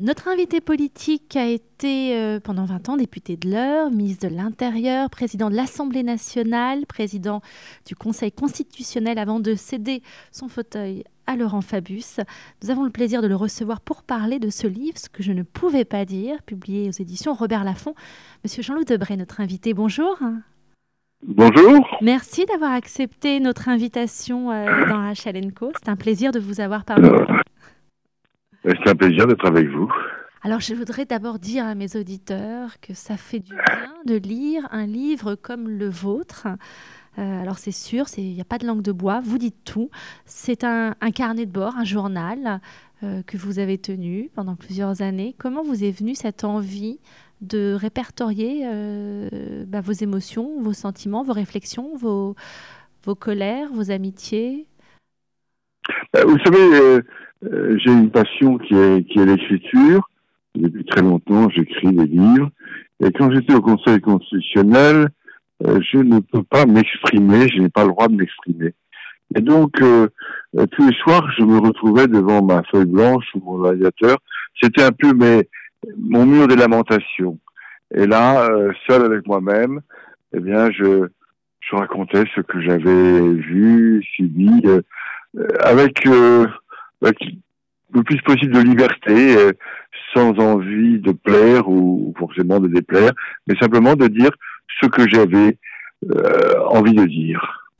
Notre invité politique a été euh, pendant 20 ans député de l'Eure, ministre de l'Intérieur, président de l'Assemblée nationale, président du Conseil constitutionnel avant de céder son fauteuil à Laurent Fabius. Nous avons le plaisir de le recevoir pour parler de ce livre, Ce que je ne pouvais pas dire, publié aux éditions Robert Laffont. Monsieur Jean-Loup Debray, notre invité, bonjour. Bonjour. Merci d'avoir accepté notre invitation euh, dans Rachel Co. C'est un plaisir de vous avoir parmi nous. C'est un plaisir d'être avec vous. Alors je voudrais d'abord dire à mes auditeurs que ça fait du bien de lire un livre comme le vôtre. Euh, alors c'est sûr, il n'y a pas de langue de bois, vous dites tout. C'est un, carnet de bord, un journal euh, que vous avez tenu pendant plusieurs années. Comment vous est venue cette envie de répertorier euh, bah, vos émotions, vos sentiments, vos réflexions, vos colères, vos amitiés? Vous savez, euh, j'ai une passion qui est, qui est l'écriture. Depuis très longtemps, j'écris des livres. Et quand j'étais au Conseil constitutionnel, euh, je ne peux pas m'exprimer, je n'ai pas le droit de m'exprimer. Et donc, euh, tous les soirs, je me retrouvais devant ma feuille blanche ou mon radiateur. C'était un peu mes, mon mur des lamentations. Et là, seul avec moi-même, eh bien, je, je racontais ce que j'avais vu, subi, avec le plus possible de liberté, euh, sans envie de plaire ou forcément de déplaire, mais simplement de dire ce que j'avais euh, envie de dire.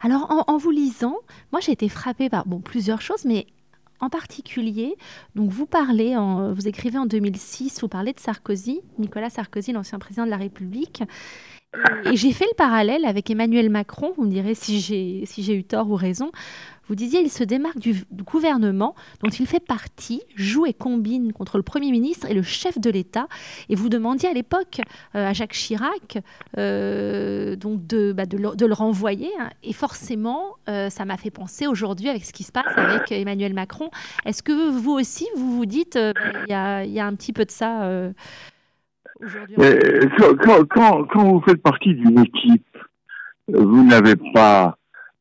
Alors, en, vous lisant, moi j'ai été frappée par bon, plusieurs choses, mais en particulier, donc vous parlez, en, vous écrivez en 2006, vous parlez de Sarkozy, Nicolas Sarkozy, l'ancien président de la République, et, j'ai fait le parallèle avec Emmanuel Macron, vous me direz si j'ai si eu tort ou raison. Vous disiez, il se démarque du, gouvernement dont il fait partie, joue et combine contre le Premier ministre et le chef de l'État. Et vous demandiez à l'époque euh, à Jacques Chirac euh, donc de, bah, de, le, renvoyer. Hein. Et forcément, euh, ça m'a fait penser aujourd'hui avec ce qui se passe avec Emmanuel Macron. Est-ce que vous aussi, vous vous dites, il y, a, y, a, un petit peu de ça quand, quand, quand, vous faites partie d'une équipe, vous n'avez pas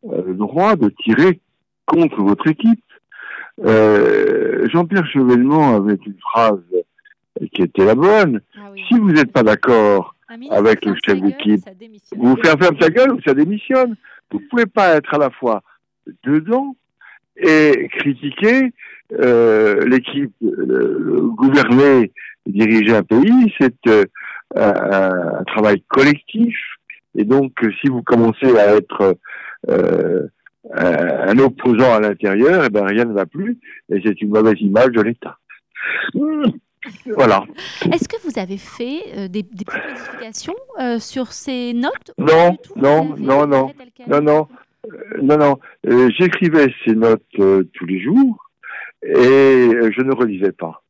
euh, le droit de tirer contre votre équipe. Euh, Jean-Pierre Chevènement avait une phrase qui était la bonne. Ah si vous n'êtes pas d'accord avec le chef d'équipe, vous faites ferme sa gueule ou ça démissionne. Vous ne pouvez pas être à la fois dedans et critiquer euh, l'équipe, gouverner diriger un pays, c'est euh, un, travail collectif. Et donc, si vous commencez à être euh, un opposant à l'intérieur, eh ben rien ne va plus, et c'est une mauvaise image de l'État. Voilà. Est-ce que vous avez fait euh, des, des modifications sur ces notes Non, non, non, non, non, non, non, non, J'écrivais ces notes tous les jours et je ne relisais pas.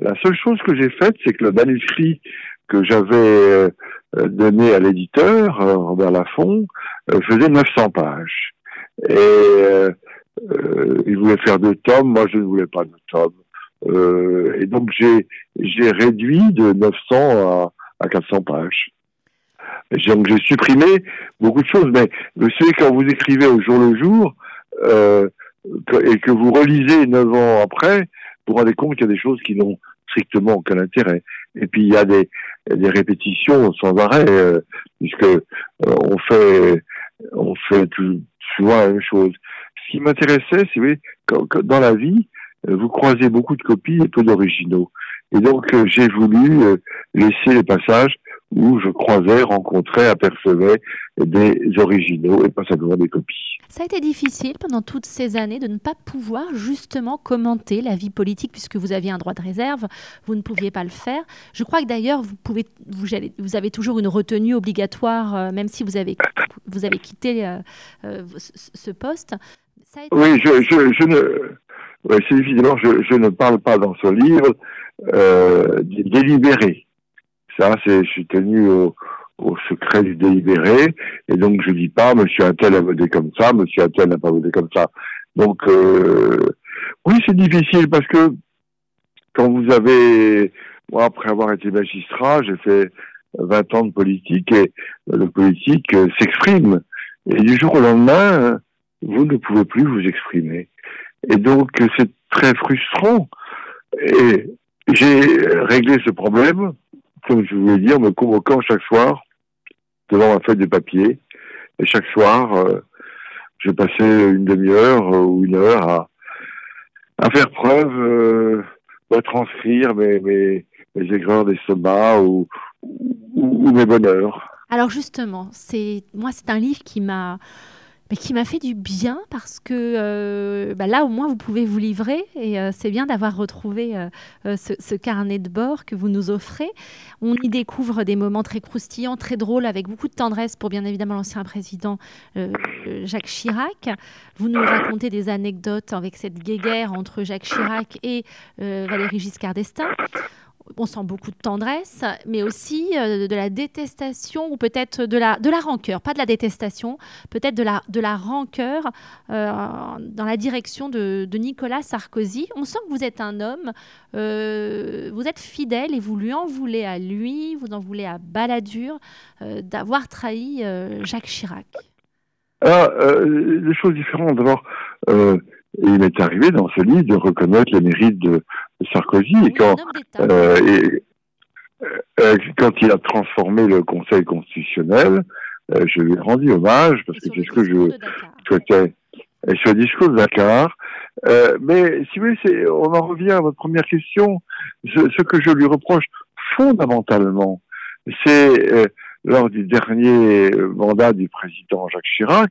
La seule chose que j'ai faite, c'est que le manuscrit que j'avais euh, donné à l'éditeur, euh, Robert Laffont, euh, faisait 900 pages. Et euh, il voulait faire deux tomes, moi je ne voulais pas de tomes. et donc j'ai réduit de 900 à, à 400 pages. Donc j'ai supprimé beaucoup de choses, mais vous savez quand vous écrivez au jour le jour et que vous relisez neuf ans après, vous vous rendez compte qu'il y a des choses qui n'ont strictement aucun intérêt. Et puis il y a des, des répétitions sans arrêt, euh, puisque euh, on fait on fait tout, souvent la même chose. Ce qui m'intéressait, c'est que dans la vie, euh, vous croisez beaucoup de copies et peu d'originaux. Et donc j'ai voulu laisser les passages où je croisais, rencontrais, apercevais des originaux et pas simplement des copies. Ça a été difficile pendant toutes ces années de ne pas pouvoir justement commenter la vie politique puisque vous aviez un droit de réserve, vous ne pouviez pas le faire. Je crois que d'ailleurs vous pouvez, vous, vous, avez toujours une retenue obligatoire euh, même si vous avez, vous avez quitté euh, euh, ce poste. Oui, je, je, je ne, c'est évidemment, je, je, ne parle pas dans ce livre euh, délibéré. C'est, je suis tenu au, secret du délibéré, et donc je dis pas Monsieur Attel a voté comme ça, Monsieur Attel n'a pas voté comme ça. Donc euh, oui, c'est difficile parce que quand vous avez, moi après avoir été magistrat, j'ai fait 20 ans de politique et le politique s'exprime. Et du jour au lendemain, vous ne pouvez plus vous exprimer. Et donc c'est très frustrant. Et j'ai réglé ce problème, comme je voulais dire, me convoquant chaque soir devant ma feuille de papier. Et chaque soir, euh, je passais une demi-heure ou une heure à, faire preuve, euh, à transcrire mes, mes, mes aigreurs d'estomac ou, ou, mes bonheurs. Alors justement, c'est moi c'est un livre qui m'a mais qui m'a fait du bien parce que euh, bah là au moins vous pouvez vous livrer et euh, c'est bien d'avoir retrouvé euh, ce, carnet de bord que vous nous offrez. On y découvre des moments très croustillants, très drôles, avec beaucoup de tendresse pour bien évidemment l'ancien président Jacques Chirac. Vous nous racontez des anecdotes avec cette guéguerre entre Jacques Chirac et Valéry Giscard d'Estaing on sent beaucoup de tendresse, mais aussi euh, de la détestation ou peut-être de la, de la rancœur, pas de la détestation, peut-être de la, de la rancœur euh, dans la direction de, Nicolas Sarkozy. On sent que vous êtes un homme, euh, vous êtes fidèle et vous lui en voulez à lui, vous en voulez à Balladur d'avoir trahi Jacques Chirac. Ah, des choses différentes. D'abord, il m'est arrivé dans ce livre de reconnaître les mérites de, Sarkozy et quand euh, et, euh, quand il a transformé le Conseil constitutionnel, euh, je lui ai rendu hommage parce que c'est ce que je souhaitais. Et sur le discours de Dakar. Euh, mais si vous voulez, on en revient à votre première question. Ce, ce que je lui reproche fondamentalement, c'est euh, lors du dernier mandat du président Jacques Chirac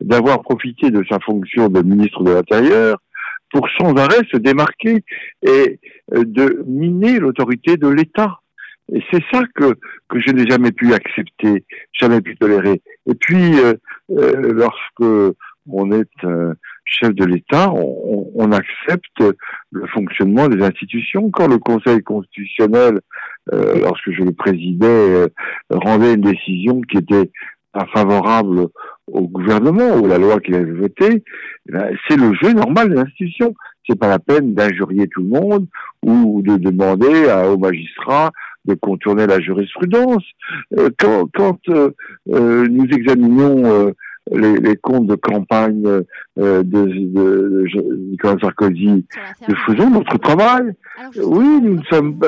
d'avoir profité de sa fonction de ministre de l'Intérieur pour sans arrêt se démarquer et euh, de miner l'autorité de l'État. Et c'est ça que, que je n'ai jamais pu accepter, jamais pu tolérer. Et puis, euh, euh lorsque on est chef de l'État, on, on, accepte le fonctionnement des institutions. Quand le Conseil constitutionnel, euh, lorsque je le présidais, rendait une décision qui était favorable au gouvernement ou la loi qu'il avait votée, eh ben, c'est le jeu normal de l'institution. C'est pas la peine d'injurier tout le monde ou de demander à, aux magistrats de contourner la jurisprudence. Euh, quand, quand euh, euh, nous examinons les, les, comptes de campagne de, de, Nicolas Sarkozy, nous faisons notre travail. oui, nous ne sommes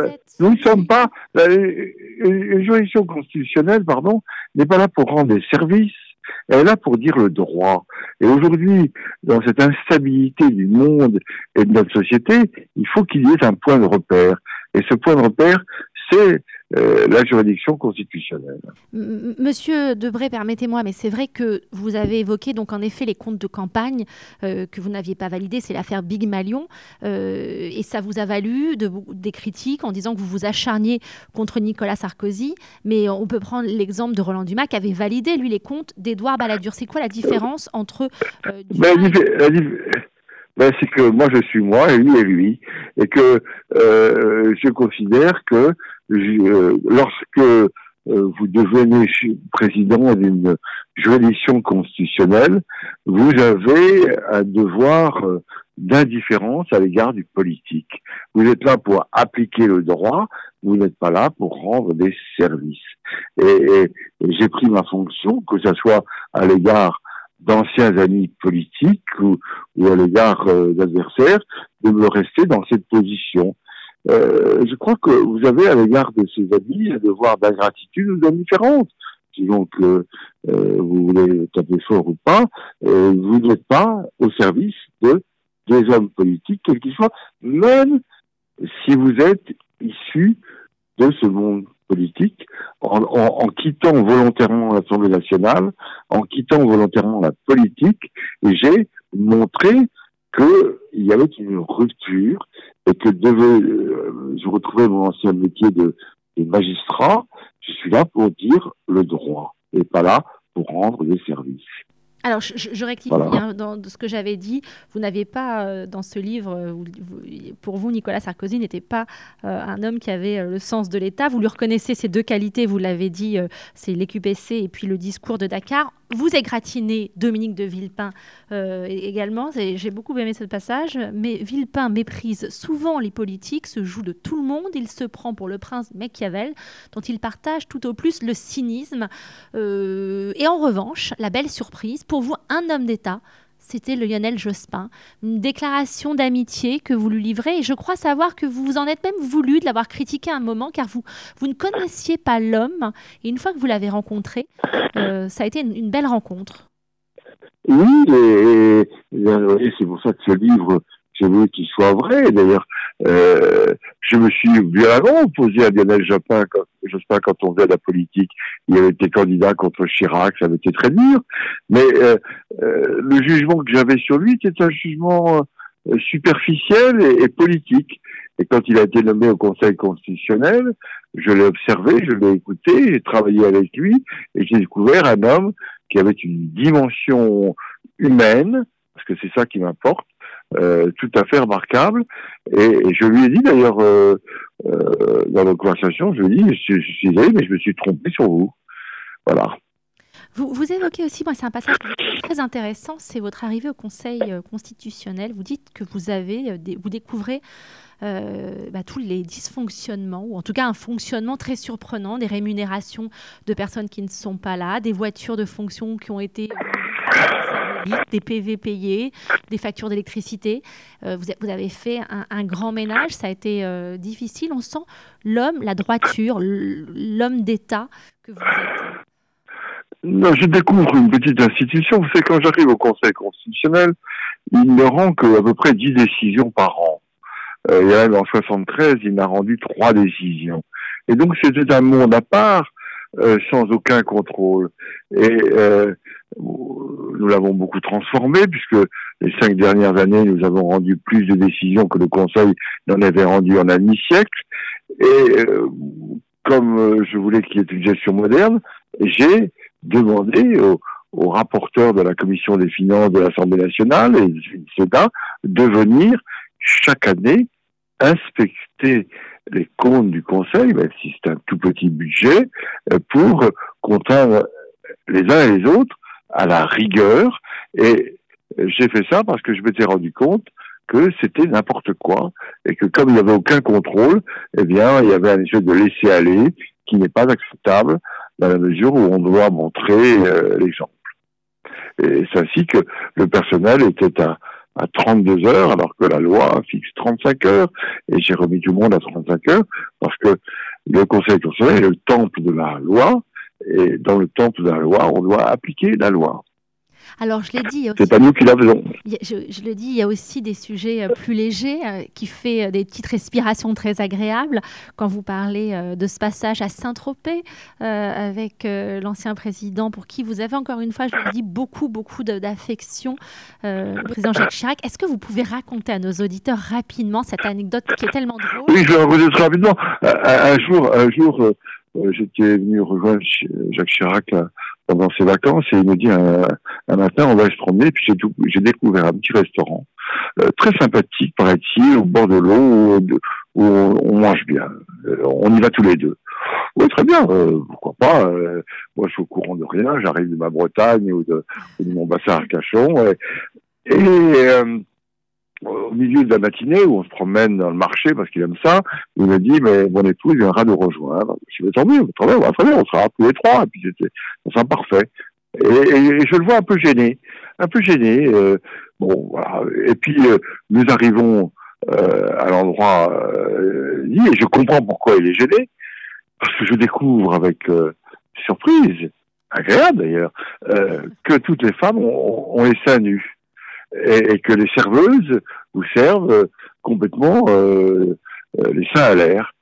nous ne sommes pas, une juridiction constitutionnelle, pardon, n'est pas là pour rendre des services. Elle est là pour dire le droit. Et aujourd'hui, dans cette instabilité du monde et de notre société, il faut qu'il y ait un point de repère. Et ce point de repère, c'est euh, la juridiction constitutionnelle. Monsieur Debré, permettez-moi, mais c'est vrai que vous avez évoqué donc en effet les comptes de campagne euh, que vous n'aviez pas validés, c'est l'affaire Big Malion, euh, et ça vous a valu de, des critiques en disant que vous vous acharniez contre Nicolas Sarkozy, mais on peut prendre l'exemple de Roland Dumas qui avait validé lui les comptes d'Édouard Balladur. C'est quoi la différence entre ben, ben, c'est que moi je suis moi et lui est lui, et que je considère que lorsque euh, vous devenez président d'une juridiction constitutionnelle, vous avez un devoir euh, d'indifférence à l'égard du politique. Vous êtes là pour appliquer le droit, vous n'êtes pas là pour rendre des services. Et, j'ai pris ma fonction, que ce soit à l'égard d'anciens amis politiques ou à l'égard d'adversaires, de me rester dans cette position. Euh, je crois que vous avez à l'égard de ces amis un devoir d'ingratitude ou d'indifférence. Sinon que euh, vous voulez taper fort ou pas, euh, vous n'êtes pas au service de des hommes politiques, quels qu'ils soient, même si vous êtes issu de ce monde politique, en, en, en quittant volontairement l'Assemblée nationale, en quittant volontairement la politique, j'ai montré qu'il y avait une rupture et que devait, euh, je retrouvais mon ancien métier de, de, magistrat. Je suis là pour dire le droit et pas là pour rendre des services. Alors, je, rectifie hein, dans ce que j'avais dit. Vous n'avez pas, euh, dans ce livre, euh, pour vous, Nicolas Sarkozy n'était pas euh, un homme qui avait le sens de l'État. Vous lui reconnaissez ces deux qualités, vous l'avez dit, c'est l'EQPC et puis le discours de Dakar. Vous égratignez Dominique de Villepin également. J'ai beaucoup aimé ce passage. Mais Villepin méprise souvent les politiques, se joue de tout le monde. Il se prend pour le prince Machiavel, dont il partage tout au plus le cynisme. et en revanche, la belle surprise, pour vous, un homme d'État, c'était Lionel Jospin. Une déclaration d'amitié que vous lui livrez et je crois savoir que vous vous en êtes même voulu de l'avoir critiqué un moment car vous, vous ne connaissiez pas l'homme et une fois que vous l'avez rencontré, euh, ça a été une, belle rencontre. Oui, et, et c'est pour ça que ce livre je veux qu'il soit vrai. D'ailleurs, euh, je me suis violemment opposé à Lionel Jospin quand, Jospin quand on faisait la politique. Il avait été candidat contre Chirac, ça avait été très dur. Mais euh, euh, le jugement que j'avais sur lui était un jugement euh, superficiel et, et, politique. Et quand il a été nommé au Conseil constitutionnel, je l'ai observé, je l'ai écouté, j'ai travaillé avec lui et j'ai découvert un homme qui avait une dimension humaine, parce que c'est ça qui m'importe, euh, tout à fait remarquable. Et, je lui ai dit d'ailleurs euh, euh, dans notre conversation, je lui ai dit, je, je suis désolé, mais je me suis trompé sur vous. Voilà. Vous, vous, évoquez aussi, moi c'est un passage très intéressant, c'est votre arrivée au Conseil constitutionnel. Vous dites que vous avez, vous découvrez bah, tous les dysfonctionnements, ou en tout cas un fonctionnement très surprenant, des rémunérations de personnes qui ne sont pas là, des voitures de fonction qui ont été des PV payés, des factures d'électricité. Euh, vous, avez fait un, grand ménage, ça a été euh, difficile. On sent l'homme, la droiture, l'homme d'État que vous êtes. Non, je découvre une petite institution. Vous savez, quand j'arrive au Conseil constitutionnel, il ne rend qu'à peu près 10 décisions par an. Euh, a même en 73, il m'a rendu trois décisions. Et donc c'était un monde à part, sans aucun contrôle. Et euh, nous l'avons beaucoup transformé puisque les cinq dernières années, nous avons rendu plus de décisions que le Conseil n'en avait rendu en un demi-siècle. Et euh, comme euh, je voulais qu'il y ait une gestion moderne, j'ai demandé aux, rapporteurs de la Commission des finances de l'Assemblée nationale et du Sénat de venir chaque année inspecter les comptes du Conseil, même si c'est un tout petit budget, euh, pour contraindre les uns et les autres à la rigueur. Et j'ai fait ça parce que je m'étais rendu compte que c'était n'importe quoi et que comme il n'y avait aucun contrôle, eh bien, il y avait un espèce de laisser aller qui n'est pas acceptable dans la mesure où on doit montrer euh, l'exemple. Et c'est ainsi que le personnel était à, à 32 heures alors que la loi fixe 35 heures et j'ai remis tout le monde à 35 heures parce que le Conseil constitutionnel est le temple de la loi et dans le temple de la loi, on doit appliquer la loi. Alors, je l'ai dit. C'est pas nous qui la faisons. Je, le dis, il y a aussi des sujets euh, plus légers euh, qui fait euh, des petites respirations très agréables. Quand vous parlez de ce passage à Saint-Tropez avec l'ancien président, pour qui vous avez encore une fois, je le dis, beaucoup, beaucoup d'affection, le président Jacques Chirac. Est-ce que vous pouvez raconter à nos auditeurs rapidement cette anecdote qui est tellement drôle? Oui, je vais raconter très rapidement. Un, jour, un jour j'étais venu rejoindre Jacques Chirac euh, pendant ses vacances et il me dit un, matin on va se promener puis j'ai découvert un petit restaurant euh, très sympathique paraît-il au bord de l'eau où, on, mange bien. On y va tous les deux. Oui très bien pourquoi pas moi je suis au courant de rien j'arrive de ma Bretagne ou de, mon bassin Arcachon et, et au milieu de la matinée où on se promène dans le marché parce qu'il aime ça, il me dit mais mon épouse viendra nous rejoindre. Je dis tant mieux, très bien, on sera tous les trois et puis c'était, ça parfait. Et, je le vois un peu gêné, un peu gêné. Euh, bon voilà. Et puis euh, nous arrivons euh, à l'endroit euh, dit et je comprends pourquoi il est gêné parce que je découvre avec surprise, agréable d'ailleurs, que toutes les femmes ont, ont les seins nus et, que les serveuses vous servent euh, complètement euh, euh, les seins à l'air.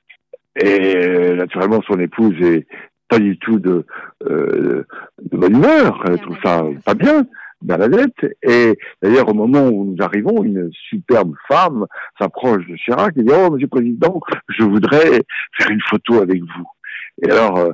Et naturellement, son épouse est pas du tout de, de bonne humeur. Elle trouve ça pas bien dans la dette. Et d'ailleurs, au moment où nous arrivons, une superbe femme s'approche de Chirac et dit Oh, Monsieur le Président, je voudrais faire une photo avec vous. Et alors, euh,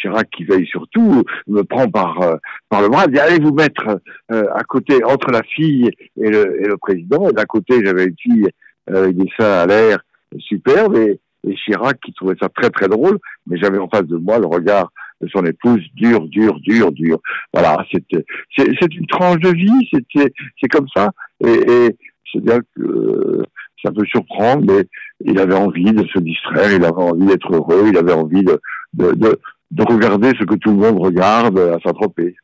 Chirac qui veille surtout me prend par euh, par le bras, dit allez vous mettre euh, à côté entre la fille et le, et le président. Et d'un côté j'avais une fille avec des seins à l'air superbe et, Chirac qui trouvait ça très très drôle, mais j'avais en face de moi le regard de son épouse dur, dur, dur, dur. Voilà, c'était c'est une tranche de vie, c'était c'est comme ça. Et, et c'est bien que ça peut surprendre, mais il avait envie de se distraire, il avait envie d'être heureux, il avait envie de, de, de, regarder ce que tout le monde regarde à Saint-Tropez.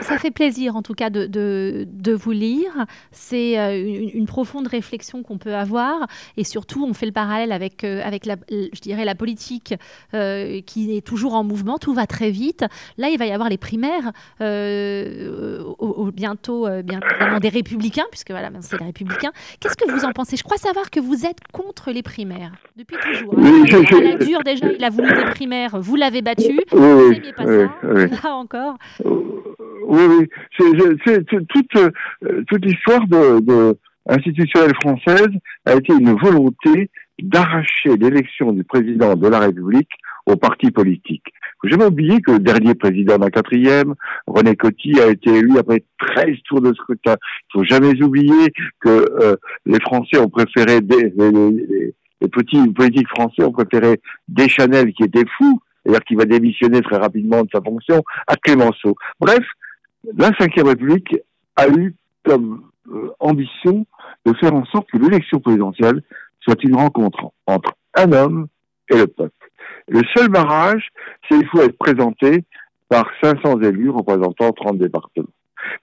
Ça fait plaisir en tout cas de, de, vous lire. C'est euh, une, profonde réflexion qu'on peut avoir et surtout on fait le parallèle avec, euh, avec la, je dirais, la politique euh, qui est toujours en mouvement, tout va très vite. Là, il va y avoir les primaires au, bientôt, bien évidemment des républicains, puisque voilà, c'est les républicains. Qu'est-ce que vous en pensez? Je crois savoir que vous êtes contre les primaires depuis toujours. Hein. La dure déjà, il a voulu des primaires, vous l'avez battu, vous n'aimiez pas ça, là encore. Oui, oui. C'est toute, euh, toute l'histoire de, de, institutionnelle française a été une volonté d'arracher l'élection du président de la République au parti politique. Faut jamais oublier que le dernier président d'un quatrième, René Coty, a été élu après 13 tours de scrutin. Il faut jamais oublier que euh, les Français ont préféré des, les, les, petits politiques français ont préféré Deschanel qui était fou, c'est-à-dire qui va démissionner très rapidement de sa fonction, à Clémenceau. Bref, la Ve République a eu comme euh, ambition de faire en sorte que l'élection présidentielle soit une rencontre entre un homme et le peuple. Le seul barrage, c'est qu'il faut être présenté par 500 élus représentant 30 départements.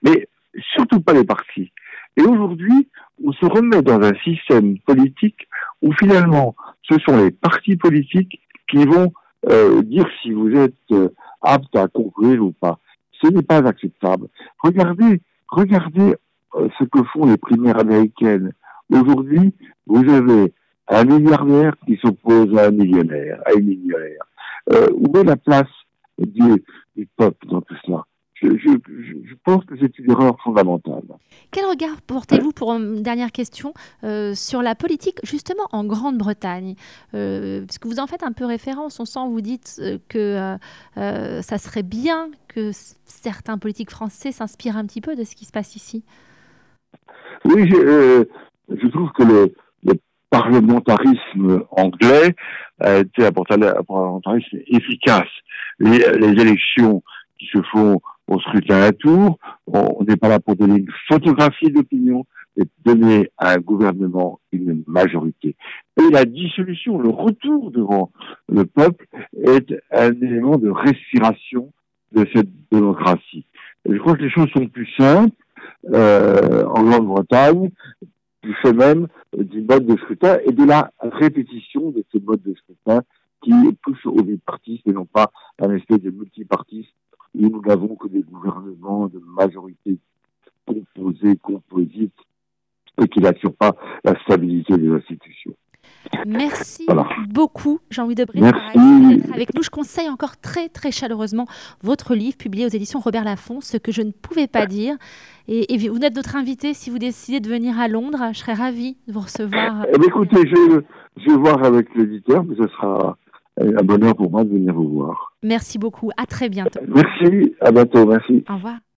Mais surtout pas les partis. Et aujourd'hui, on se remet dans un système politique où finalement, ce sont les partis politiques qui vont euh, dire si vous êtes euh, apte à conclure ou pas. Ce n'est pas acceptable. Regardez, regardez euh, ce que font les primaires américaines. Aujourd'hui, vous avez un milliardaire qui s'oppose à un millionnaire, à une millionnaire. Euh, où est la place du, du peuple dans tout cela? Je, pense que c'est une erreur fondamentale. Quel regard portez-vous, pour une dernière question, euh, sur la politique, justement en Grande-Bretagne? Euh, Parce que vous en faites un peu référence, on sent, vous dites euh, que ça serait bien que certains politiques français s'inspirent un petit peu de ce qui se passe ici. Oui, je, trouve que le, parlementarisme anglais a été un parlementarisme efficace. Les, les élections qui se font au scrutin à tour. On n'est pas là pour donner une photographie d'opinion, mais donner à un gouvernement une majorité. Et la dissolution, le retour devant le peuple est un élément de respiration de cette démocratie. je crois que les choses sont plus simples euh, en Grande-Bretagne, du fait même du mode de scrutin et de la répétition de ce mode de scrutin qui pousse au bipartisme et non pas un espèce de multipartisme nous n'avons que des gouvernements de majorité composés, composites, et qui n'assurent pas la stabilité des institutions. Merci beaucoup, Jean-Louis Debré, d'être avec nous. Je conseille encore très, très chaleureusement votre livre publié aux éditions Robert Laffont, Ce que je ne pouvais pas dire. Et, vous êtes notre invité. Si vous décidez de venir à Londres, je serais ravie de vous recevoir. Eh écoutez, je, je vais voir avec l'éditeur, mais ce sera un bonheur pour moi de venir vous voir. Merci beaucoup. À très bientôt. Merci. À bientôt. Merci. Au revoir.